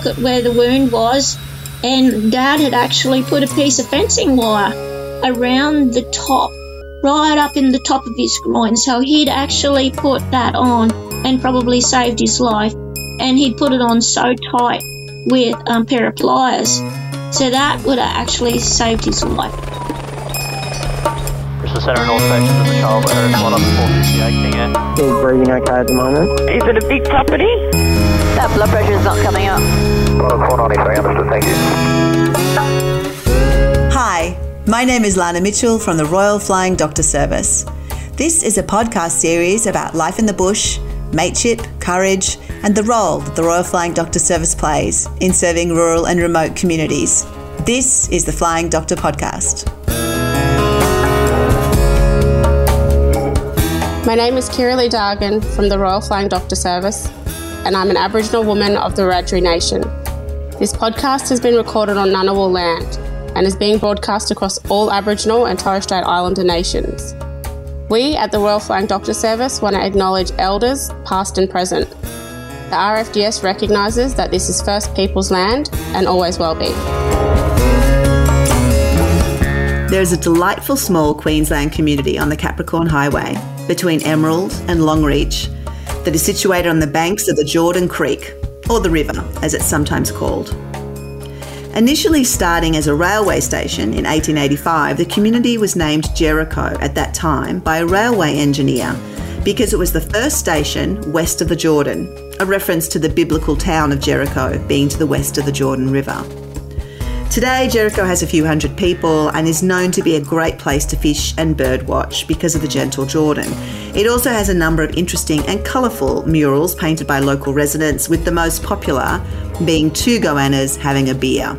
look at where the wound was, and Dad had actually put a piece of fencing wire around the top, right up in the top of his groin. So he'd actually put that on and probably saved his life. And he'd put it on so tight with a um, pair of pliers. So that would have actually saved his life. The Centre North Station to the child at 1 up 458 King Air. Still breathing okay at the moment. Is it a big property? That blood pressure is not coming up. 493, understood, thank you. Hi, my name is Lana Mitchell from the Royal Flying Doctor Service. This is a podcast series about life in the bush, mateship, courage, and the role that the Royal Flying Doctor Service plays in serving rural and remote communities. This is the Flying Doctor Podcast. My name is Kira Lee Dargan from the Royal Flying Doctor Service, and I'm an Aboriginal woman of the Wiradjuri Nation. This podcast has been recorded on Ngunnawal land and is being broadcast across all Aboriginal and Torres Strait Islander nations. We at the Royal Flying Doctor Service want to acknowledge elders, past and present. The RFDS recognises that this is First Peoples land and always will be. There is a delightful small Queensland community on the Capricorn Highway between Emerald and Longreach that is situated on the banks of the Jordan Creek, or the river as it's sometimes called. Initially starting as a railway station in 1885, the community was named Jericho at that time by a railway engineer because it was the first station west of the Jordan, a reference to the biblical town of Jericho being to the west of the Jordan River. Today, Jericho has a few hundred people and is known to be a great place to fish and birdwatch because of the gentle Jordan. It also has a number of interesting and colourful murals painted by local residents, with the most popular being two goannas having a beer.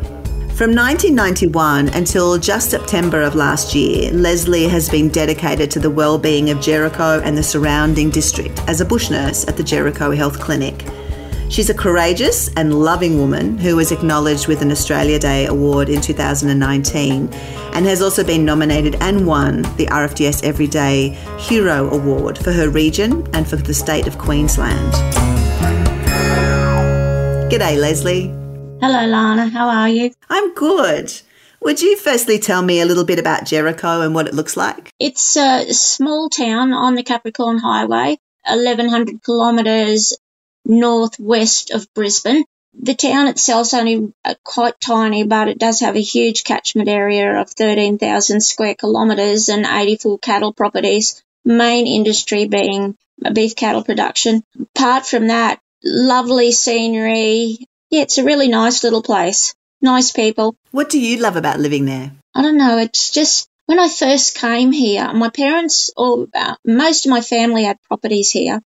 From 1991 until just September of last year, Lesley has been dedicated to the well-being of Jericho and the surrounding district as a bush nurse at the Jericho Health Clinic. She's a courageous and loving woman who was acknowledged with an Australia Day Award in 2019 and has also been nominated and won the RFDS Everyday Hero Award for her region and for the state of Queensland. G'day, Lesley. Hello, Lana. How are you? I'm good. Would you firstly tell me a little bit about Jericho and what it looks like? It's a small town on the Capricorn Highway, 1100 kilometres northwest of Brisbane. The town itself's only uh, quite tiny, but it does have a huge catchment area of 13,000 square kilometres and 84 cattle properties, main industry being beef cattle production. Apart from that, lovely scenery. Yeah, it's a really nice little place. Nice people. What do you love about living there? I don't know. It's just when I first came here, my parents or uh, most of my family had properties here.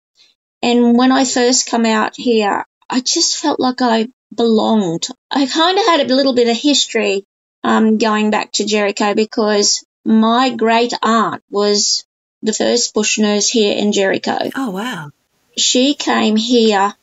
And when I first come out here, I just felt like I belonged. I kind of had a little bit of history um, going back to Jericho because my great aunt was the first bush nurse here in Jericho. Oh, wow. She came here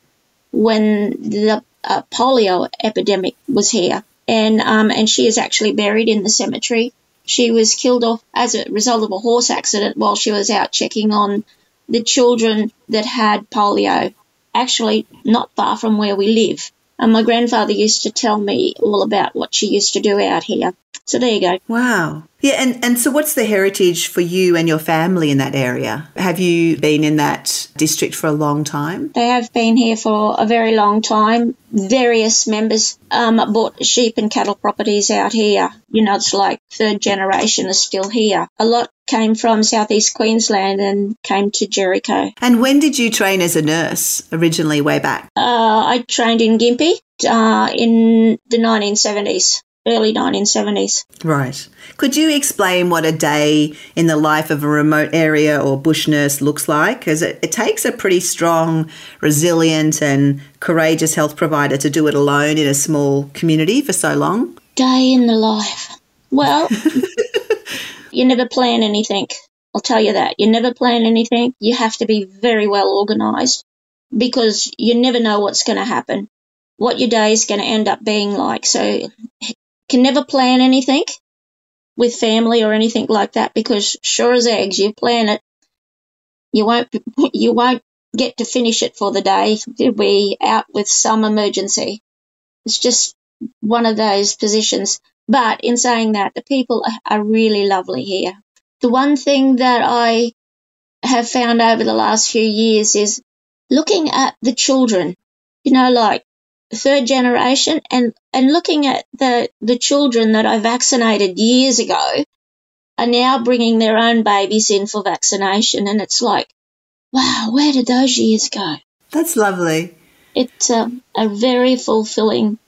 when the uh, polio epidemic was here, and um, and she is actually buried in the cemetery. She was killed off as a result of a horse accident while she was out checking on the children that had polio, actually not far from where we live. And my grandfather used to tell me all about what she used to do out here. So there you go. Wow. Yeah, and, and so what's the heritage for you and your family in that area? Have you been in that district for a long time? They have been here for a very long time. Various members um, bought sheep and cattle properties out here. You know, it's like third generation is still here. A lot came from southeast Queensland and came to Jericho. And when did you train as a nurse originally, way back? Uh, I trained in Gympie uh, in the 1970s early 1970s. Right. Could you explain what a day in the life of a remote area or bush nurse looks like? Because it, it takes a pretty strong, resilient, and courageous health provider to do it alone in a small community for so long. Day in the life. Well, you never plan anything. I'll tell you that. You never plan anything. You have to be very well organised because you never know what's going to happen, what your day is going to end up being like. So, can never plan anything with family or anything like that because sure as eggs, you plan it, you won't you won't get to finish it for the day. Be out with some emergency. It's just one of those positions. But in saying that, the people are really lovely here. The one thing that I have found over the last few years is looking at the children, you know, like third generation and, and looking at the, the children that I vaccinated years ago are now bringing their own babies in for vaccination. And it's like, wow, where did those years go? That's lovely. It's um, a very fulfilling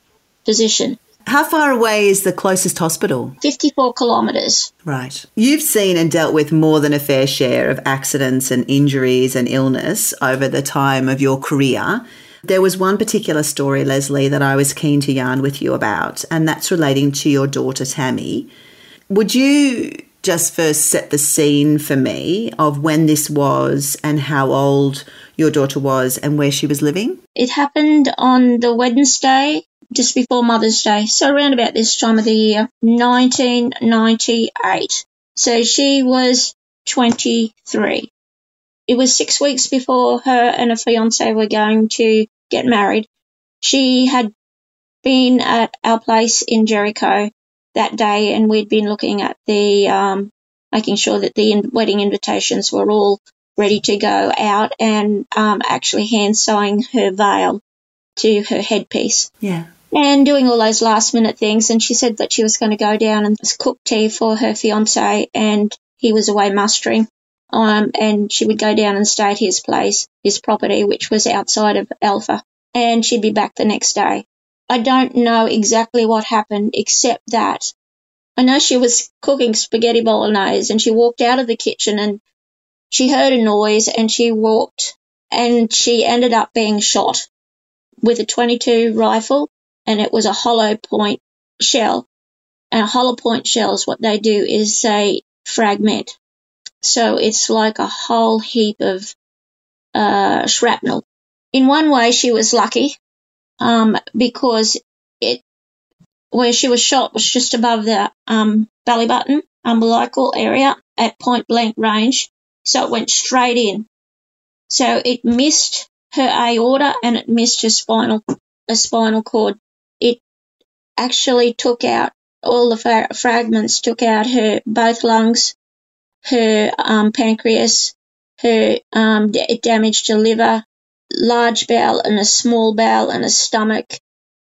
position. How far away is the closest hospital? 54 kilometres. Right. You've seen and dealt with more than a fair share of accidents and injuries and illness over the time of your career. There was one particular story, Lesley, that I was keen to yarn with you about, and that's relating to your daughter Tammy. Would you just first set the scene for me of when this was and how old your daughter was and where she was living? It happened on the Wednesday just before Mother's Day, so around about this time of the year, 1998. So she was 23. It was six weeks before her and her fiance were going to get married. She had been at our place in Jericho that day and we'd been looking at the, um, making sure that the in- wedding invitations were all ready to go out and um, actually hand sewing her veil to her headpiece Yeah. and doing all those last minute things. And she said that she was going to go down and cook tea for her fiance, and he was away mustering. Um, and she would go down and stay at his place, his property, which was outside of Alpha, and she'd be back the next day. I don't know exactly what happened, except that I know she was cooking spaghetti bolognese, and she walked out of the kitchen and she heard a noise, and she walked, and she ended up being shot with a 22 rifle and it was a hollow point shell. And hollow point shells, what they do is they fragment. So it's like a whole heap of uh, shrapnel. In one way, she was lucky um, because it where she was shot was just above the um, belly button, umbilical area at point blank range. So it went straight in. So it missed her aorta and it missed her spinal a spinal cord. It actually took out all the fra- fragments, took out her both lungs, her um, pancreas, her um, d- it damaged her liver, large bowel and a small bowel and a stomach,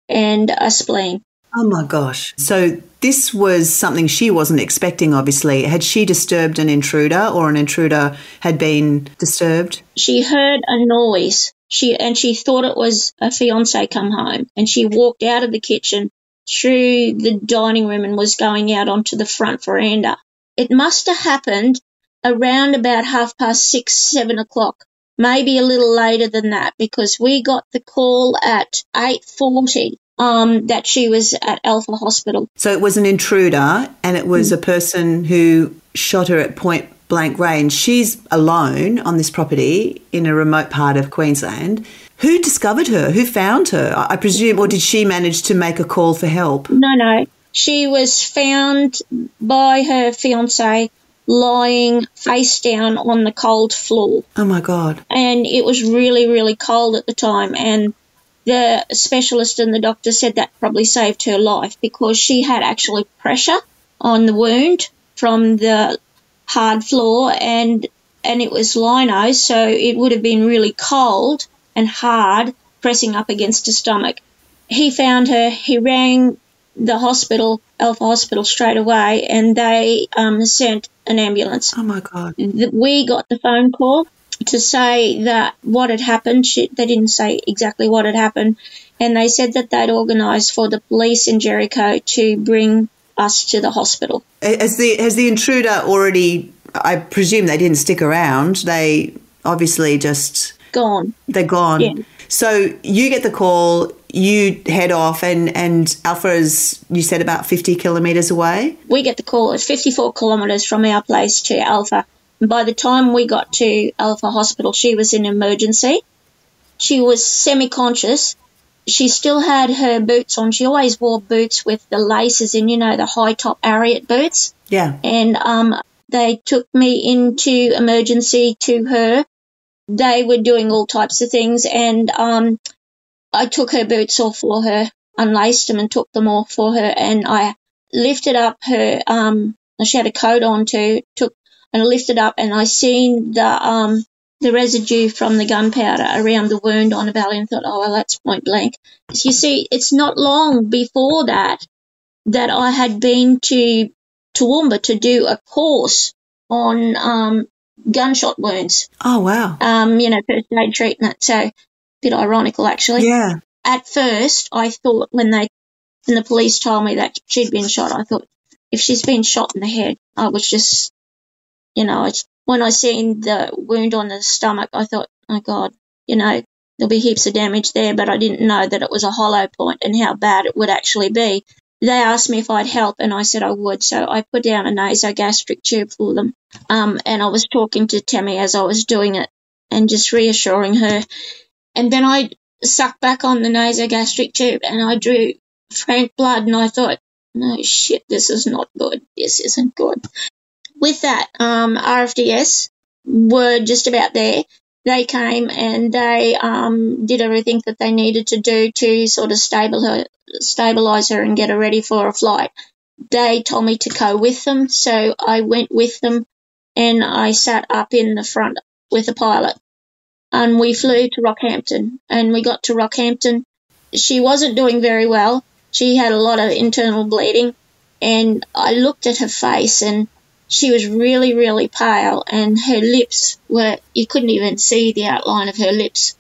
and a spleen. Oh my gosh. So this was something she wasn't expecting, obviously. Had she disturbed an intruder or an intruder had been disturbed? She heard a noise. She and she thought it was a fiance come home, and she walked out of the kitchen through the dining room and was going out onto the front veranda. It must have happened around about half past six, seven o'clock, maybe a little later than that, because we got the call at eight forty um, that she was at Alpha Hospital. So it was an intruder and it was a person who shot her at point blank range. She's alone on this property in a remote part of Queensland. Who discovered her? Who found her? I presume, or did she manage to make a call for help? No, no. She was found by her fiance lying face down on the cold floor. Oh my God. And it was really, really cold at the time. And the specialist and the doctor said that probably saved her life because she had actually pressure on the wound from the hard floor and and it was lino, so it would have been really cold and hard pressing up against her stomach. He found her, he rang the hospital, Alpha Hospital, straight away, and they um, sent an ambulance. Oh my God. We got the phone call to say that what had happened, she, they didn't say exactly what had happened, and they said that they'd organised for the police in Jericho to bring us to the hospital. Has the, has the intruder already, I presume they didn't stick around. They obviously just, Gone. they're gone. Yeah. So you get the call, you head off, and, and Alpha is, you said, about 50 kilometres away? we get the call at 54 kilometres from our place to Alpha. And by the time we got to Alpha Hospital, she was in emergency. She was semi conscious. She still had her boots on. She always wore boots with the laces in, you know, the high top Ariat boots. Yeah. And um, they took me into emergency to her. They were doing all types of things, and um, I took her boots off for her. unlaced them and took them off for her, and I lifted up her. Um, she had a coat on too. Took and I lifted up, and I seen the um the residue from the gunpowder around the wound on the belly, and thought, oh well, that's point blank. So You see, it's not long before that that I had been to Toowoomba to do a course on um, gunshot wounds. Oh, wow. Um, you know, first aid treatment. So, bit ironical actually. Yeah. At first, I thought when they, when the police told me that she'd been shot, I thought if she's been shot in the head, I was just, you know, it's, when I seen the wound on the stomach, I thought, oh God, you know, there'll be heaps of damage there, but I didn't know that it was a hollow point and how bad it would actually be. They asked me if I'd help, and I said I would, so I put down a nasogastric tube for them. Um, and I was talking to Tammy as I was doing it and just reassuring her. And then I sucked back on the nasogastric tube and I drew frank blood, and I thought, no shit, this is not good. This isn't good. With that, um, RFDS were just about there they came and they um, did everything that they needed to do to sort of stable her, stabilize her and get her ready for a flight. They told me to go with them, so I went with them and I sat up in the front with the pilot. And we flew to Rockhampton and we got to Rockhampton. She wasn't doing very well. She had a lot of internal bleeding and I looked at her face and she was really, really pale, and her lips were, you couldn't even see the outline of her lips.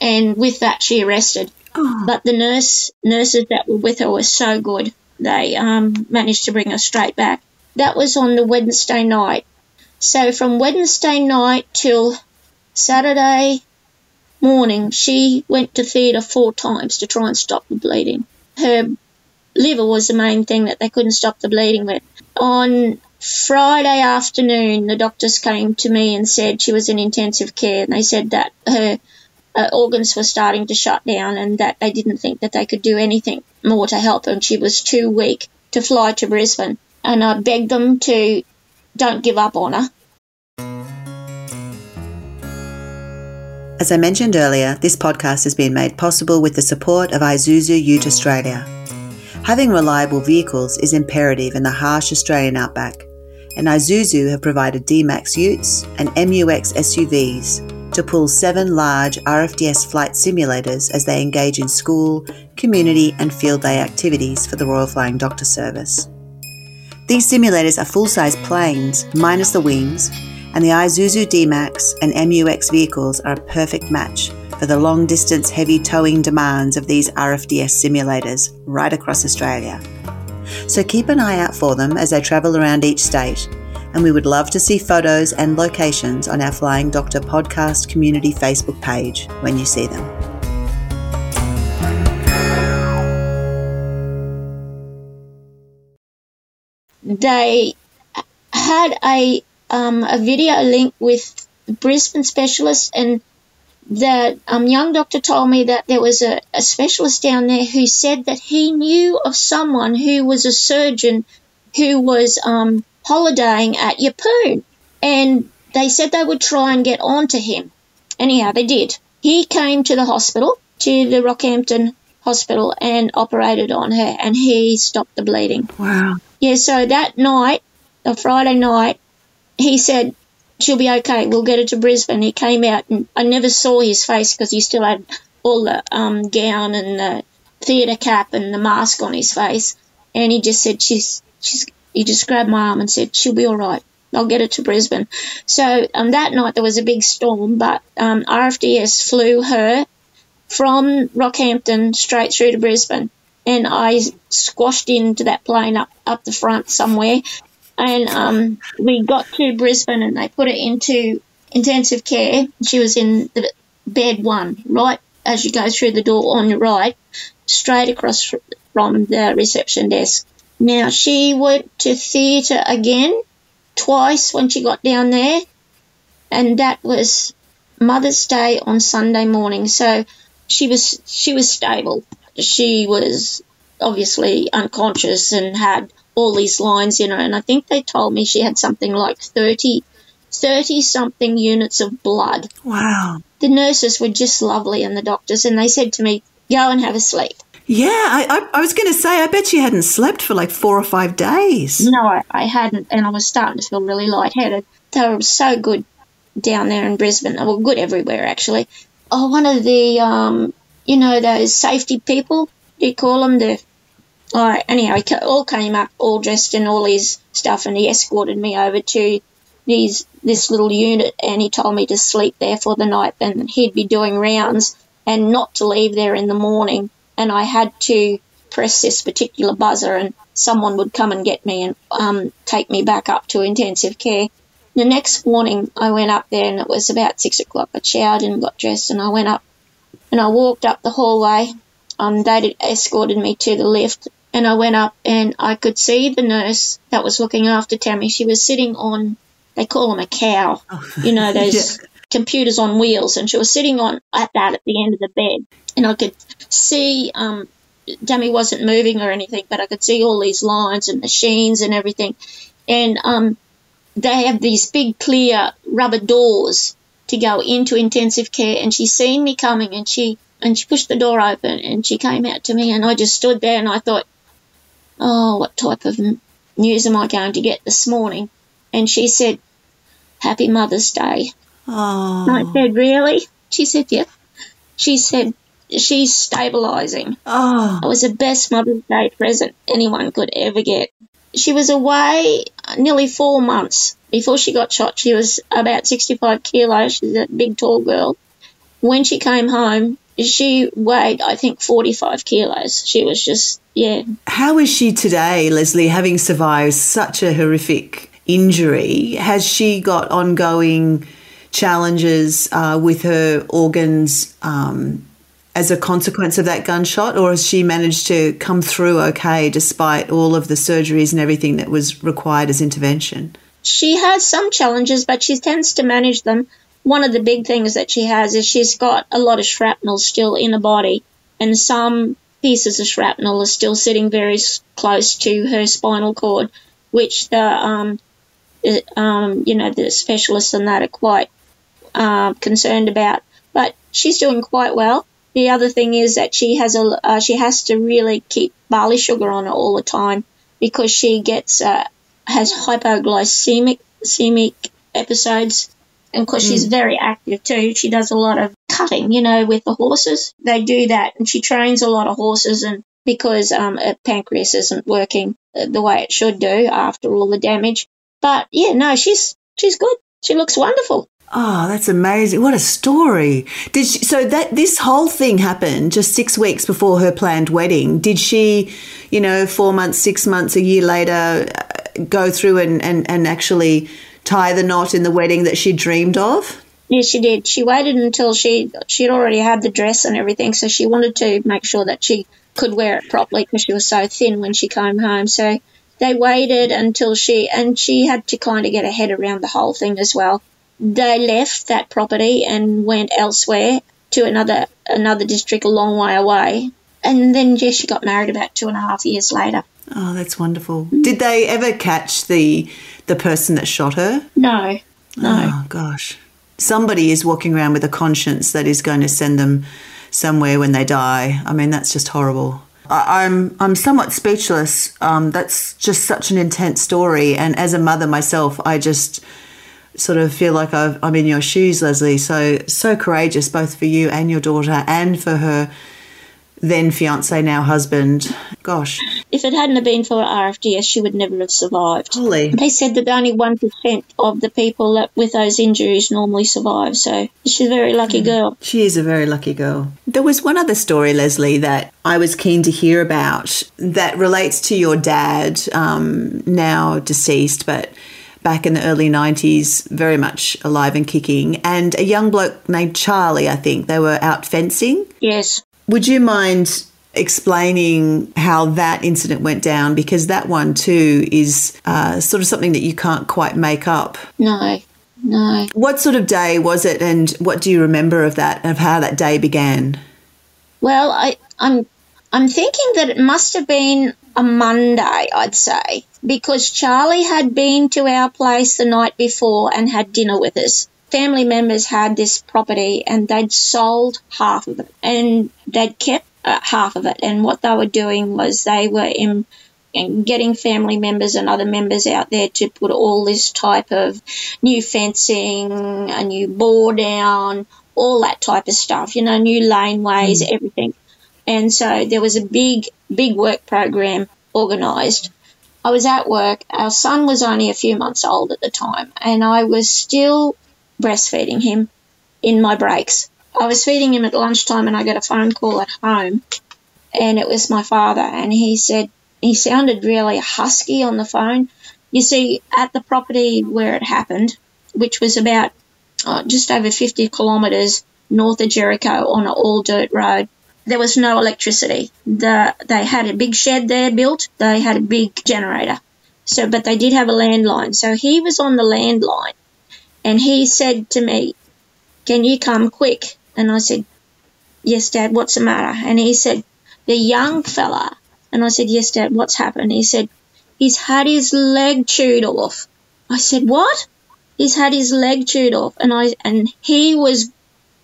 And with that, she arrested. Oh. But the nurse, nurses that were with her were so good. They um, managed to bring her straight back. That was on the Wednesday night. So from Wednesday night till Saturday morning, she went to theatre four times to try and stop the bleeding. Her liver was the main thing that they couldn't stop the bleeding with. On Friday afternoon, the doctors came to me and said she was in intensive care, and they said that her uh, organs were starting to shut down and that they didn't think that they could do anything more to help her, and she was too weak to fly to Brisbane. And I begged them to don't give up on her. As I mentioned earlier, this podcast has been made possible with the support of Isuzu Ute Australia. Having reliable vehicles is imperative in the harsh Australian outback, and Isuzu have provided D-Max Utes and MUX SUVs to pull seven large RFDS flight simulators as they engage in school, community, and field day activities for the Royal Flying Doctor Service. These simulators are full-size planes, minus the wings, and the Isuzu D-Max and MUX vehicles are a perfect match for the long distance heavy towing demands of these RFDS simulators right across Australia. So keep an eye out for them as they travel around each state, and we would love to see photos and locations on our Flying Doctor podcast community Facebook page when you see them. They had a um, a video link with Brisbane specialists and the um, young doctor told me that there was a, a specialist down there who said that he knew of someone who was a surgeon who was um, holidaying at Yeppoon. And they said they would try and get on to him. Anyhow, they did. He came to the hospital, to the Rockhampton hospital, and operated on her, and he stopped the bleeding. Wow. Yeah, so that night, the Friday night, he said, she'll be okay. We'll get her to Brisbane. He came out and I never saw his face because he still had all the um, gown and the theatre cap and the mask on his face. And he just said, she's, she's, he just grabbed my arm and said, she'll be all right. I'll get her to Brisbane. So um, that night there was a big storm, but um, RFDS flew her from Rockhampton straight through to Brisbane. And I squashed into that plane up, up the front somewhere and um, we got to Brisbane and they put her into intensive care. She was in the bed one, right as you go through the door on your right, straight across from the reception desk. Now she went to theatre again twice when she got down there, and that was Mother's Day on Sunday morning. So she was she was stable. She was obviously unconscious and had all these lines in her. And I think they told me she had something like 30, 30 something units of blood. Wow. The nurses were just lovely and the doctors, and they said to me, go and have a sleep. Yeah, I, I, I was going to say, I bet you hadn't slept for like four or five days. No, I, I hadn't, and I was starting to feel really lightheaded. They were so good down there in Brisbane. They were good everywhere, actually. Oh, one of the, um, you know, those safety people, you call them? The, right, anyhow, he all came up, all dressed in all his stuff, and he escorted me over to these this little unit, and he told me to sleep there for the night, and he'd be doing rounds, and not to leave there in the morning. And I had to press this particular buzzer, and someone would come and get me and um, take me back up to intensive care. The next morning, I went up there, and it was about six o'clock. I showered and got dressed, and I went up, and I walked up the hallway. Um, they'd escorted me to the lift, and I went up, and I could see the nurse that was looking after Tammy. She was sitting on, they call them a cow, you know, those computers on wheels, and she was sitting on at that at the end of the bed, and I could see um, Tammy wasn't moving or anything, but I could see all these lines and machines and everything, and um, they have these big clear rubber doors to go into intensive care, and she seen me coming, and she and she pushed the door open, and she came out to me, and I just stood there, and I thought, oh, what type of news am I going to get this morning? And she said, Happy Mother's Day. Oh, And I oh. said, Really? She said, Yeah. She said, She's stabilising. oh, It was the best Mother's Day present anyone could ever get. She was away nearly four months before she got shot. She was about 65 kilos. She's a big, tall girl. When she came home, she weighed, I think, 45 kilos. She was just, yeah, How is she today, Lesley, having survived such a horrific injury? Has she got ongoing challenges uh, with her organs um, as a consequence of that gunshot, or has she managed to come through okay despite all of the surgeries and everything that was required as intervention? she has some challenges, but she tends to manage them. One of the big things that she has is she's got a lot of shrapnel still in her body, and some pieces of shrapnel are still sitting very close to her spinal cord, which the um, um, you know the specialists and that are quite uh, concerned about. But she's doing quite well. The other thing is that she has a uh, she has to really keep barley sugar on her all the time because she gets uh, has hypoglycemic cemic episodes, and because she's very active too, she does a lot of cutting. You know, with the horses, they do that, and she trains a lot of horses, and because um, her pancreas isn't working uh, the way it should do after all the damage. But yeah, no, she's she's good. She looks wonderful. Oh, that's amazing! What a story! Did she, so that this whole thing happened just six weeks before her planned wedding? Did she, you know, four months, six months, a year later, uh, go through and, and, and actually tie the knot in the wedding that she dreamed of? Yes, she did. She waited until she she'd already had the dress and everything, so she wanted to make sure that she could wear it properly because she was so thin when she came home. So they waited until she and she had to kind of get her head around the whole thing as well. They left that property and went elsewhere to another another district a long way away. And then yes, she got married about two and a half years later. Oh, that's wonderful. Did they ever catch the the person that shot her? No, no. Oh gosh. Somebody is walking around with a conscience that is going to send them somewhere when they die. I mean, that's just horrible. I, I'm I'm somewhat speechless. Um, that's just such an intense story, and as a mother myself, I just sort of feel like I've, I'm in your shoes, Lesley. So so courageous, both for you and your daughter, and for her then fiance, now husband. Gosh, If it hadn't have been for RFDS, she would never have survived. Holly. They said that only 1% of the people that with those injuries normally survive, so she's a very lucky girl. She is a very lucky girl. There was one other story, Lesley, that I was keen to hear about that relates to your dad, um, now deceased, but back in the early 90s, very much alive and kicking, and a young bloke named Charlie, I think. They were out fencing. Yes. Would you mind explaining how that incident went down? Because that one, too, is uh, sort of something that you can't quite make up. No. No. What sort of day was it, and what do you remember of that, of how that day began? Well, I, I'm I'm thinking that it must have been a Monday, I'd say, because Charlie had been to our place the night before and had dinner with us. Family members had this property and they'd sold half of it and they'd kept uh, half of it. And what they were doing was they were in, in getting family members and other members out there to put all this type of new fencing, a new bore down, all that type of stuff, you know, new laneways, everything. And so there was a big, big work program organised. I was at work. Our son was only a few months old at the time, and I was still breastfeeding him in my breaks. I was feeding him at lunchtime, and I got a phone call at home, and it was my father, and he said he sounded really husky on the phone. You see, at the property where it happened, which was about uh, just over 50 kilometres north of Jericho on an all dirt road, there was no electricity. The, they had a big shed there built. They had a big generator. So, but they did have a landline. So he was on the landline and he said to me, can you come quick? And I said, yes, dad, what's the matter? And he said, the young fella. And I said, yes, dad, what's happened? He said, he's had his leg chewed off. I said, what? He's had his leg chewed off. And I, and he was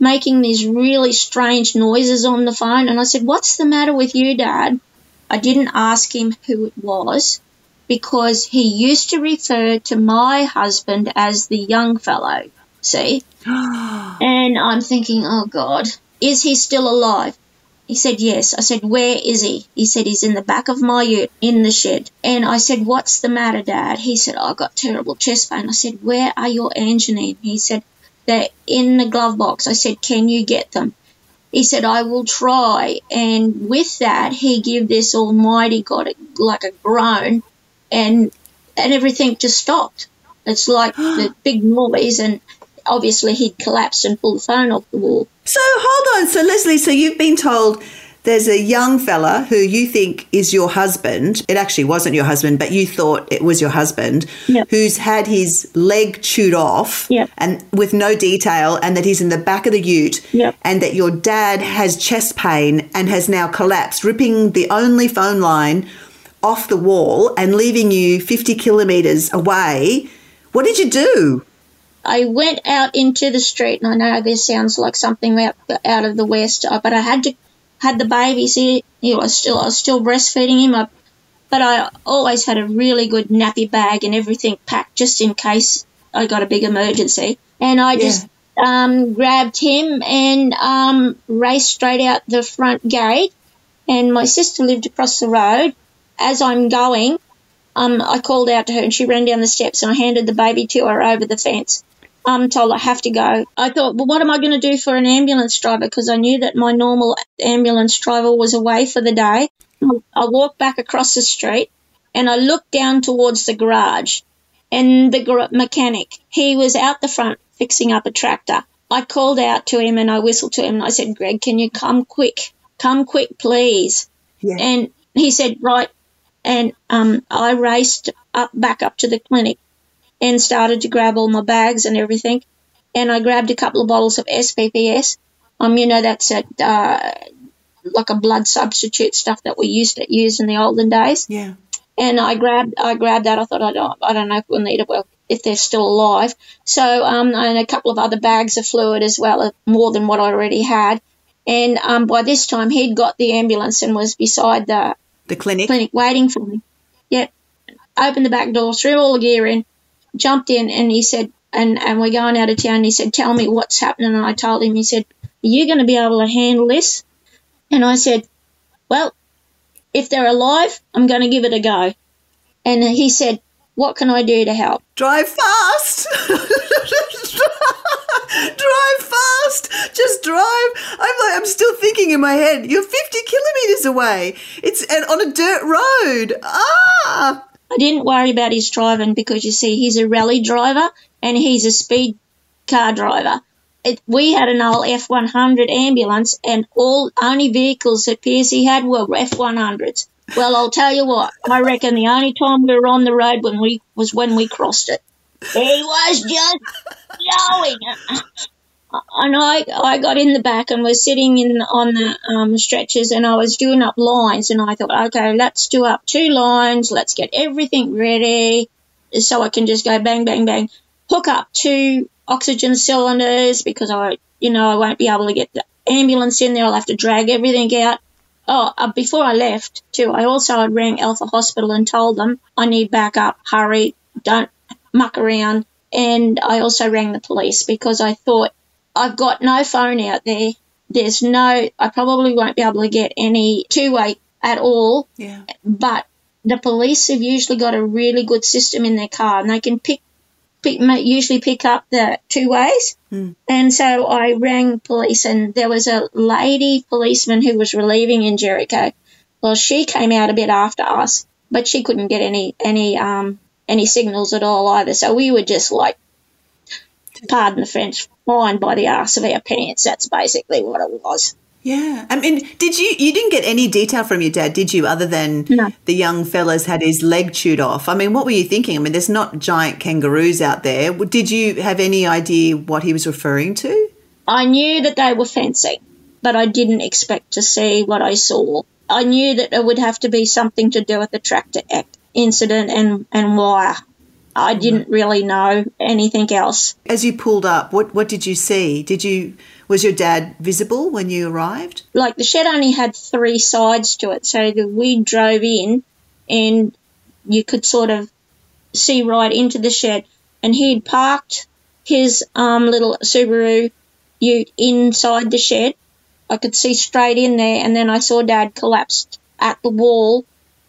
making these really strange noises on the phone. And I said, What's the matter with you, Dad? I didn't ask him who it was because he used to refer to my husband as the young fellow. See? and I'm thinking, Oh God, is he still alive? He said, Yes. I said, Where is he? He said, He's in the back of my ute in the shed. And I said, What's the matter, Dad? He said, oh, I've got terrible chest pain. I said, Where are your Anginine? He said, They're in the glove box. I said, Can you get them? He said, I will try. And with that, he gave this almighty God like a groan and and everything just stopped. It's like the big noise and obviously he'd collapsed and pulled the phone off the wall. So hold on. So Lesley, so you've been told there's a young fella who you think is your husband. It actually wasn't your husband, but you thought it was your husband, Yep. who's had his leg chewed off Yep. and with no detail, and that he's in the back of the ute, Yep. and that your dad has chest pain and has now collapsed, ripping the only phone line off the wall and leaving you 50 kilometres away. What did you do? I went out into the street, and I know this sounds like something out, out of the West, uh, but I had to had the baby. See, you know, I was still I was still breastfeeding him, I, but I always had a really good nappy bag and everything packed just in case I got a big emergency. And I just um, grabbed him and um, raced straight out the front gate. And my sister lived across the road. As I'm going, um, I called out to her and she ran down the steps and I handed the baby to her over the fence. I'm told I have to go. I thought, well, what am I going to do for an ambulance driver? Because I knew that my normal ambulance driver was away for the day. I walked back across the street and I looked down towards the garage and the gar- mechanic, he was out the front fixing up a tractor. I called out to him and I whistled to him and I said, Greg, can you come quick? Come quick, please. Yeah. And he said, right. And um, I raced up back up to the clinic and started to grab all my bags and everything. And I grabbed a couple of bottles of SPPS. Um, you know, that's a, uh, like a blood substitute stuff that we used to use in the olden days. Yeah. And I grabbed, I grabbed that. I thought, I don't, I don't know if we'll need it. Well, if they're still alive. So, um, and a couple of other bags of fluid as well, uh, more than what I already had. And um, by this time, he'd got the ambulance and was beside the The clinic. clinic waiting for me. Yep. Opened the back door, threw all the gear in, jumped in, and he said, and, and we're going out of town. He said, Tell me what's happening. And I told him, he said, Are you going to be able to handle this? And I said, Well, if they're alive, I'm going to give it a go. And he said, What can I do to help? Drive fast. drive fast. Just drive. I'm like, I'm still thinking in my head. You're 50 kilometers away. It's and on a dirt road. Ah. I didn't worry about his driving because you see, he's a rally driver and he's a speed car driver. It, we had an old F100 ambulance, and all only vehicles that Piercy had were F100s. Well, I'll tell you what. I reckon the only time we were on the road when we was when we crossed it. He was just going. And I, I got in the back and was sitting in on the um, stretchers and I was doing up lines and I thought, okay, let's do up two lines. Let's get everything ready so I can just go bang, bang, bang, hook up two oxygen cylinders because I, you know, I won't be able to get the ambulance in there. I'll have to drag everything out. Oh, uh, before I left too, I also had rang Alpha Hospital and told them I need backup, hurry, don't muck around. And I also rang the police because I thought I've got no phone out there. There's no, I probably won't be able to get any two way at all. Yeah. But the police have usually got a really good system in their car and they can pick, pick usually pick up the two ways. And so I rang police and there was a lady policeman who was relieving in Jericho. Well, she came out a bit after us, but she couldn't get any, any, um, any signals at all either. So we were just like, pardon the French, flying by the arse of our pants. That's basically what it was. Yeah. I mean, did you you didn't get any detail from your dad, did you, other than No. the young fella's had his leg chewed off? I mean, what were you thinking? I mean, there's not giant kangaroos out there. Did you have any idea what he was referring to? I knew that they were fencing, but I didn't expect to see what I saw. I knew that it would have to be something to do with the tractor act incident and, and why. I didn't really know anything else. As you pulled up, what what did you see? Did you was your dad visible when you arrived? Like the shed only had three sides to it, so we drove in and you could sort of see right into the shed. And he'd parked his um, little Subaru ute inside the shed. I could see straight in there, and then I saw Dad collapsed at the wall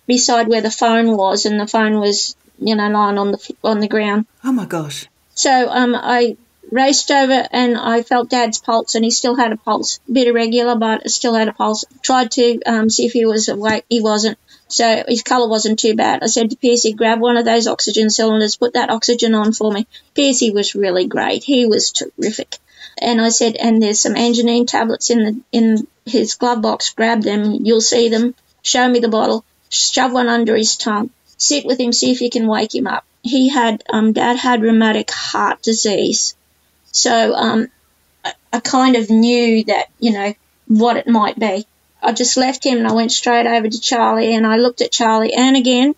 beside where the phone was, and the phone was, you know, lying on the on the ground. Oh my gosh. So um, I raced over and I felt Dad's pulse, and he still had a pulse, a bit irregular, but still had a pulse. Tried to um, see if he was awake. He wasn't. So his colour wasn't too bad. I said to Piercy, grab one of those oxygen cylinders, put that oxygen on for me. Piercy was really great. He was terrific. And I said, and there's some anginine tablets in the in his glove box. Grab them. You'll see them. Show me the bottle. Shove one under his tongue. Sit with him. See if you can wake him up. He had um, Dad had rheumatic heart disease. So um, I, I kind of knew that, you know, what it might be. I just left him and I went straight over to Charlie and I looked at Charlie and again,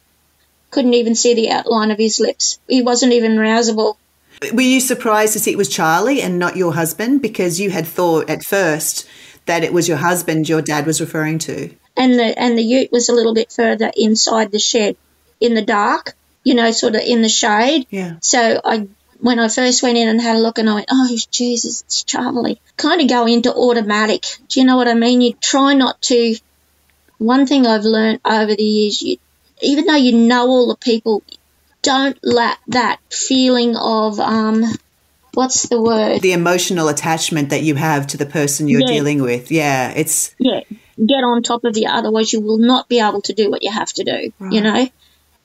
couldn't even see the outline of his lips. He wasn't even rousable. Were you surprised to see it was Charlie and not your husband because you had thought at first that it was your husband your dad was referring to? And the, and the ute was a little bit further inside the shed in the dark, you know, sort of in the shade. Yeah. So I, when I first went in and had a look, and I went, "Oh Jesus, it's Charlie." Kind of go into automatic. Do you know what I mean? You try not to. One thing I've learned over the years, you, even though you know all the people, don't let that feeling of um, what's the word? The emotional attachment that you have to the person you're Yeah. dealing with. Yeah, it's yeah, get on top of you. Otherwise, you will not be able to do what you have to do. You know.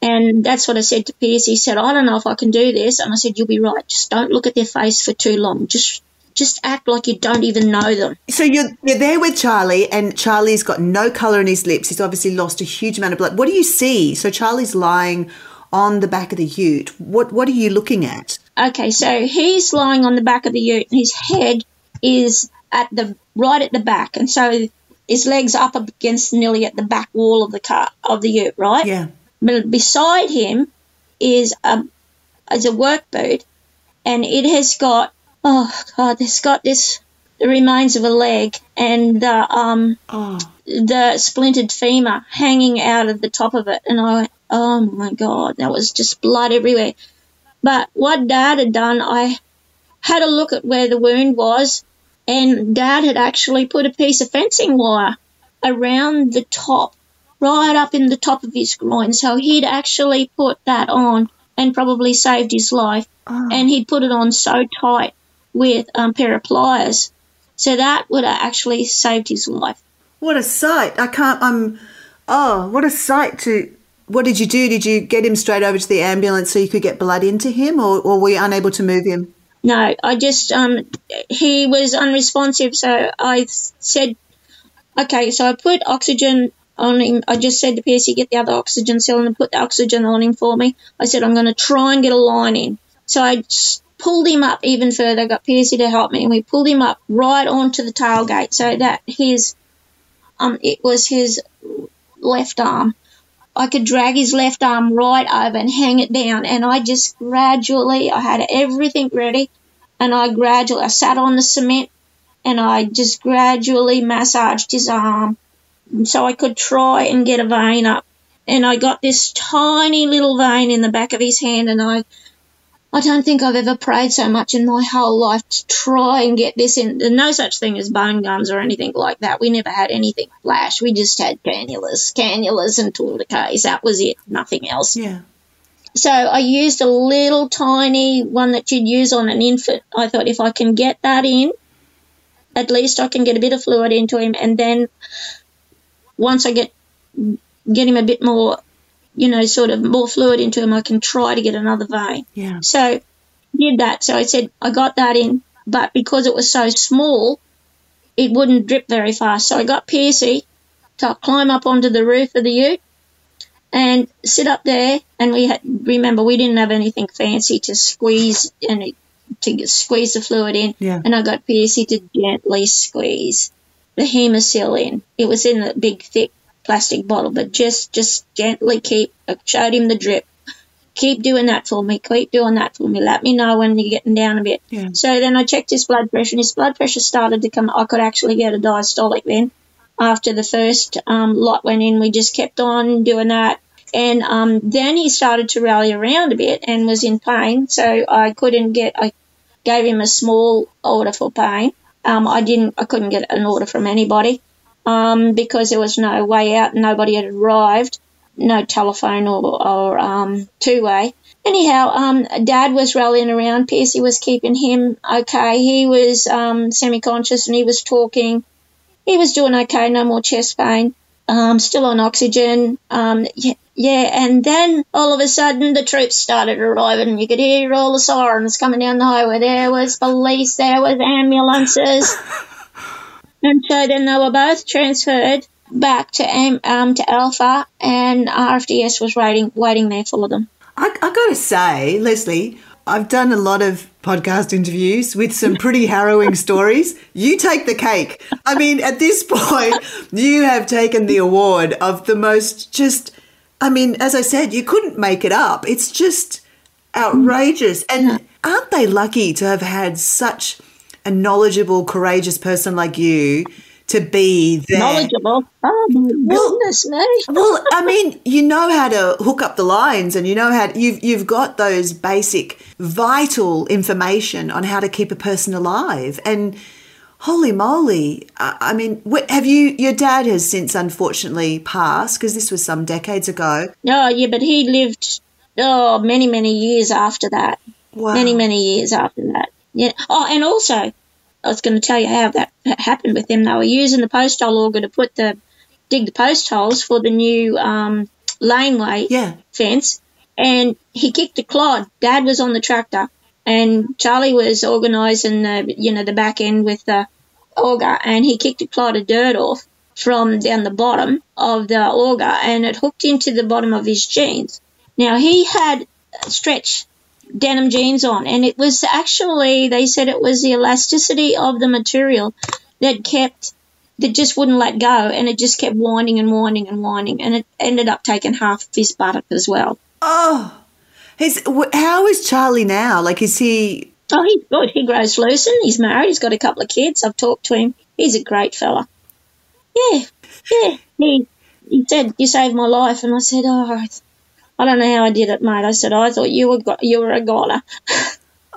And that's what I said to Pierce. He said, "I don't know if I can do this." And I said, "You'll be right. Just don't look at their face for too long. Just, just act like you don't even know them." So you're you're there with Charlie, and Charlie's got no color in his lips. He's obviously lost a huge amount of blood. What do you see? So Charlie's lying on the back of the Ute. What what are you looking at? Okay, so he's lying on the back of the ute, and his head is at the right at the back, and so his legs up against nearly at the back wall of the car of the ute, right? Yeah. But beside him is a is a work boot, and it has got oh god, it's got this the remains of a leg and the um Oh, the splintered femur hanging out of the top of it. And I went, oh my God, there was just blood everywhere. But what Dad had done, I had a look at where the wound was, and Dad had actually put a piece of fencing wire around the top, right up in the top of his groin. So he'd actually put that on and probably saved his life. And he'd put it on so tight with um, a pair of pliers. So that would have actually saved his life. what a sight! I can't. I'm. Oh, what a sight to. What did you do? Did you get him straight over to the ambulance so you could get blood into him, or, or were you unable to move him? No, I just um he was unresponsive, so I said, okay, so I put oxygen on him. I just said to Piercy, get the other oxygen cylinder, and put the oxygen on him for me. I said I'm going to try and get a line in. So I pulled him up even further, got Piercy to help me, and we pulled him up right onto the tailgate so that his um it was his left arm. I could drag his left arm right over and hang it down, and I just gradually, I had everything ready, and I gradually, I sat on the cement, and I just gradually massaged his arm so I could try and get a vein up. And I got this tiny little vein in the back of his hand, and I, I don't think I've ever prayed so much in my whole life to try and get this in. There's no such thing as bone guns or anything like that. We never had anything flash. We just had cannulas, cannulas and tourniquets. That was it. Nothing else. Yeah. So I used a little tiny one that you'd use on an infant. I thought if I can get that in, at least I can get a bit of fluid into him, and then once I get get him a bit more, you know, sort of more fluid into him, I can try to get another vein. Yeah. So did that. So I said I got that in, but because it was so small, it wouldn't drip very fast. So I got Piercy to climb up onto the roof of the ute and sit up there. And we had remember we didn't have anything fancy to squeeze and it- to squeeze the fluid in. Yeah. And I got Piercy to gently squeeze the Haemaccel in. It was in a big thick plastic bottle, but just just gently keep. I showed him the drip. Keep doing that for me. Keep doing that for me. Let me know when you're getting down a bit. Yeah. So then I checked his blood pressure, and his blood pressure started to come. I could actually get a diastolic then. After the first um, lot went in, we just kept on doing that. And um, then he started to rally around a bit and was in pain. So I couldn't get, I gave him a small order for pain. Um, I didn't, I couldn't get an order from anybody um, because there was no way out. Nobody had arrived, no telephone or, or um, two way. Anyhow, um, Dad was rallying around. Piercy was keeping him okay. He was um, semi-conscious and he was talking. He was doing okay. No more chest pain. Um, still on oxygen. Um, yeah, yeah, and then all of a sudden the troops started arriving, you could hear all the sirens coming down the highway. There was police, there was ambulances, and so then they were both transferred back to um to Alpha, and RFDS was waiting waiting there for them. I, I got to say, Lesley, I've done a lot of podcast interviews with some pretty harrowing stories. You take the cake. I mean, at this point, you have taken the award of the most just, I mean, as I said, you couldn't make it up. It's just outrageous. And aren't they lucky to have had such a knowledgeable, courageous person like you to be there? Knowledgeable. Oh my goodness me! Well, I mean, you know how to hook up the lines, and you know how you've you've got those basic, vital information on how to keep a person alive. And holy moly, I, I mean, have you? Your dad has since unfortunately passed because this was some decades ago. Oh yeah, but he lived oh many many years after that. Wow. Many many years after that. Yeah. Oh, and also, I was going to tell you how that happened with him. They were using the post hole auger to put the dig the post holes for the new um, laneway Yeah. fence, and he kicked a clod. Dad was on the tractor, and Charlie was organising the you know the back end with the auger, and he kicked a clod of dirt off from down the bottom of the auger, and it hooked into the bottom of his jeans. Now he had stretch denim jeans on, and it was actually they said it was the elasticity of the material that kept that just wouldn't let go, and it just kept winding and winding and winding, and it ended up taking half of his buttock as well. Oh, his, how is Charlie now? Like, is he? Oh, he's good. He grows loose and he's married. He's got a couple of kids. I've talked to him. He's a great fella. Yeah, yeah. He he said you saved my life, and I said, oh, I don't know how I did it, mate. I said I thought you were go- you were a goner.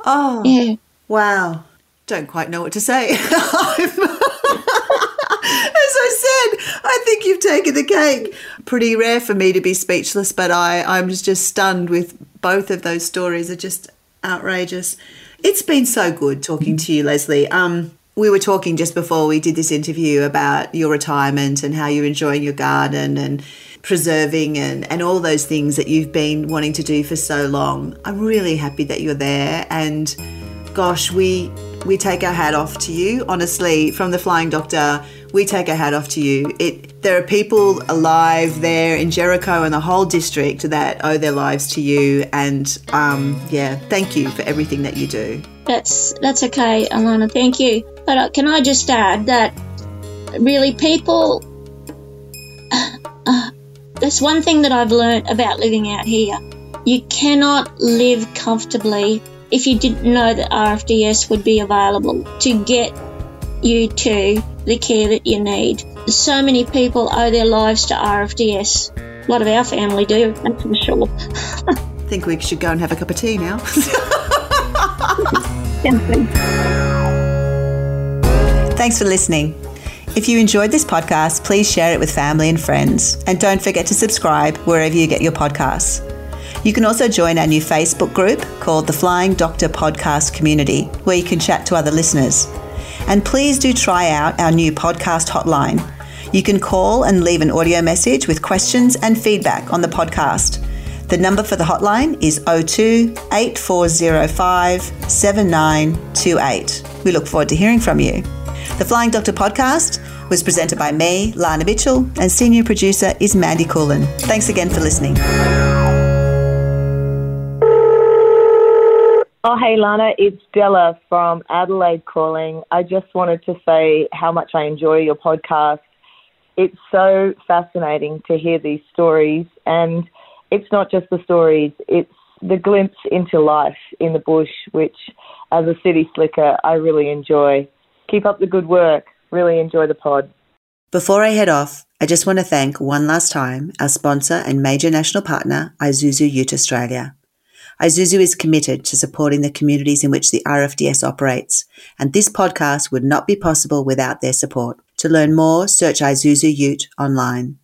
Oh, Yeah. Wow. Don't quite know what to say. As I said, I think you've taken the cake. Pretty rare for me to be speechless, but I, I'm just, just stunned with both of those stories are just outrageous. It's been so good talking to you, Lesley. Um, we were talking just before we did this interview about your retirement and how you're enjoying your garden and preserving and, and all those things that you've been wanting to do for so long. I'm really happy that you're there and gosh, we we take our hat off to you. Honestly, from the Flying Doctor, we take our hat off to you. It there are people alive there in Jericho and the whole district that owe their lives to you. And um, yeah, thank you for everything that you do. That's that's okay, Alana. Thank you. But uh, can I just add that really people. Uh, that's one thing that I've learned about living out here. You cannot live comfortably if you didn't know that RFDS would be available to get you to the care that you need. So many people owe their lives to RFDS. A lot of our family do, that's for sure. I think we should go and have a cup of tea now. Thanks for listening. If you enjoyed this podcast, please share it with family and friends. And don't forget to subscribe wherever you get your podcasts. You can also join our new Facebook group called the Flying Doctor Podcast Community, where you can chat to other listeners. And please do try out our new podcast hotline. You can call and leave an audio message with questions and feedback on the podcast. The number for the hotline is 02 8405 7928. We look forward to hearing from you. The Flying Doctor podcast was presented by me, Lana Mitchell, and senior producer is Mandy Coolin. Thanks again for listening. Oh, hey, Lana, it's Della from Adelaide calling. I just wanted to say how much I enjoy your podcast. It's so fascinating to hear these stories, and it's not just the stories, it's the glimpse into life in the bush, which, as a city slicker, I really enjoy. Keep up the good work. Really enjoy the pod. Before I head off, I just want to thank one last time our sponsor and major national partner, Isuzu Ute Australia. Isuzu is committed to supporting the communities in which the RFDS operates, and this podcast would not be possible without their support. To learn more, search Isuzu Ute online.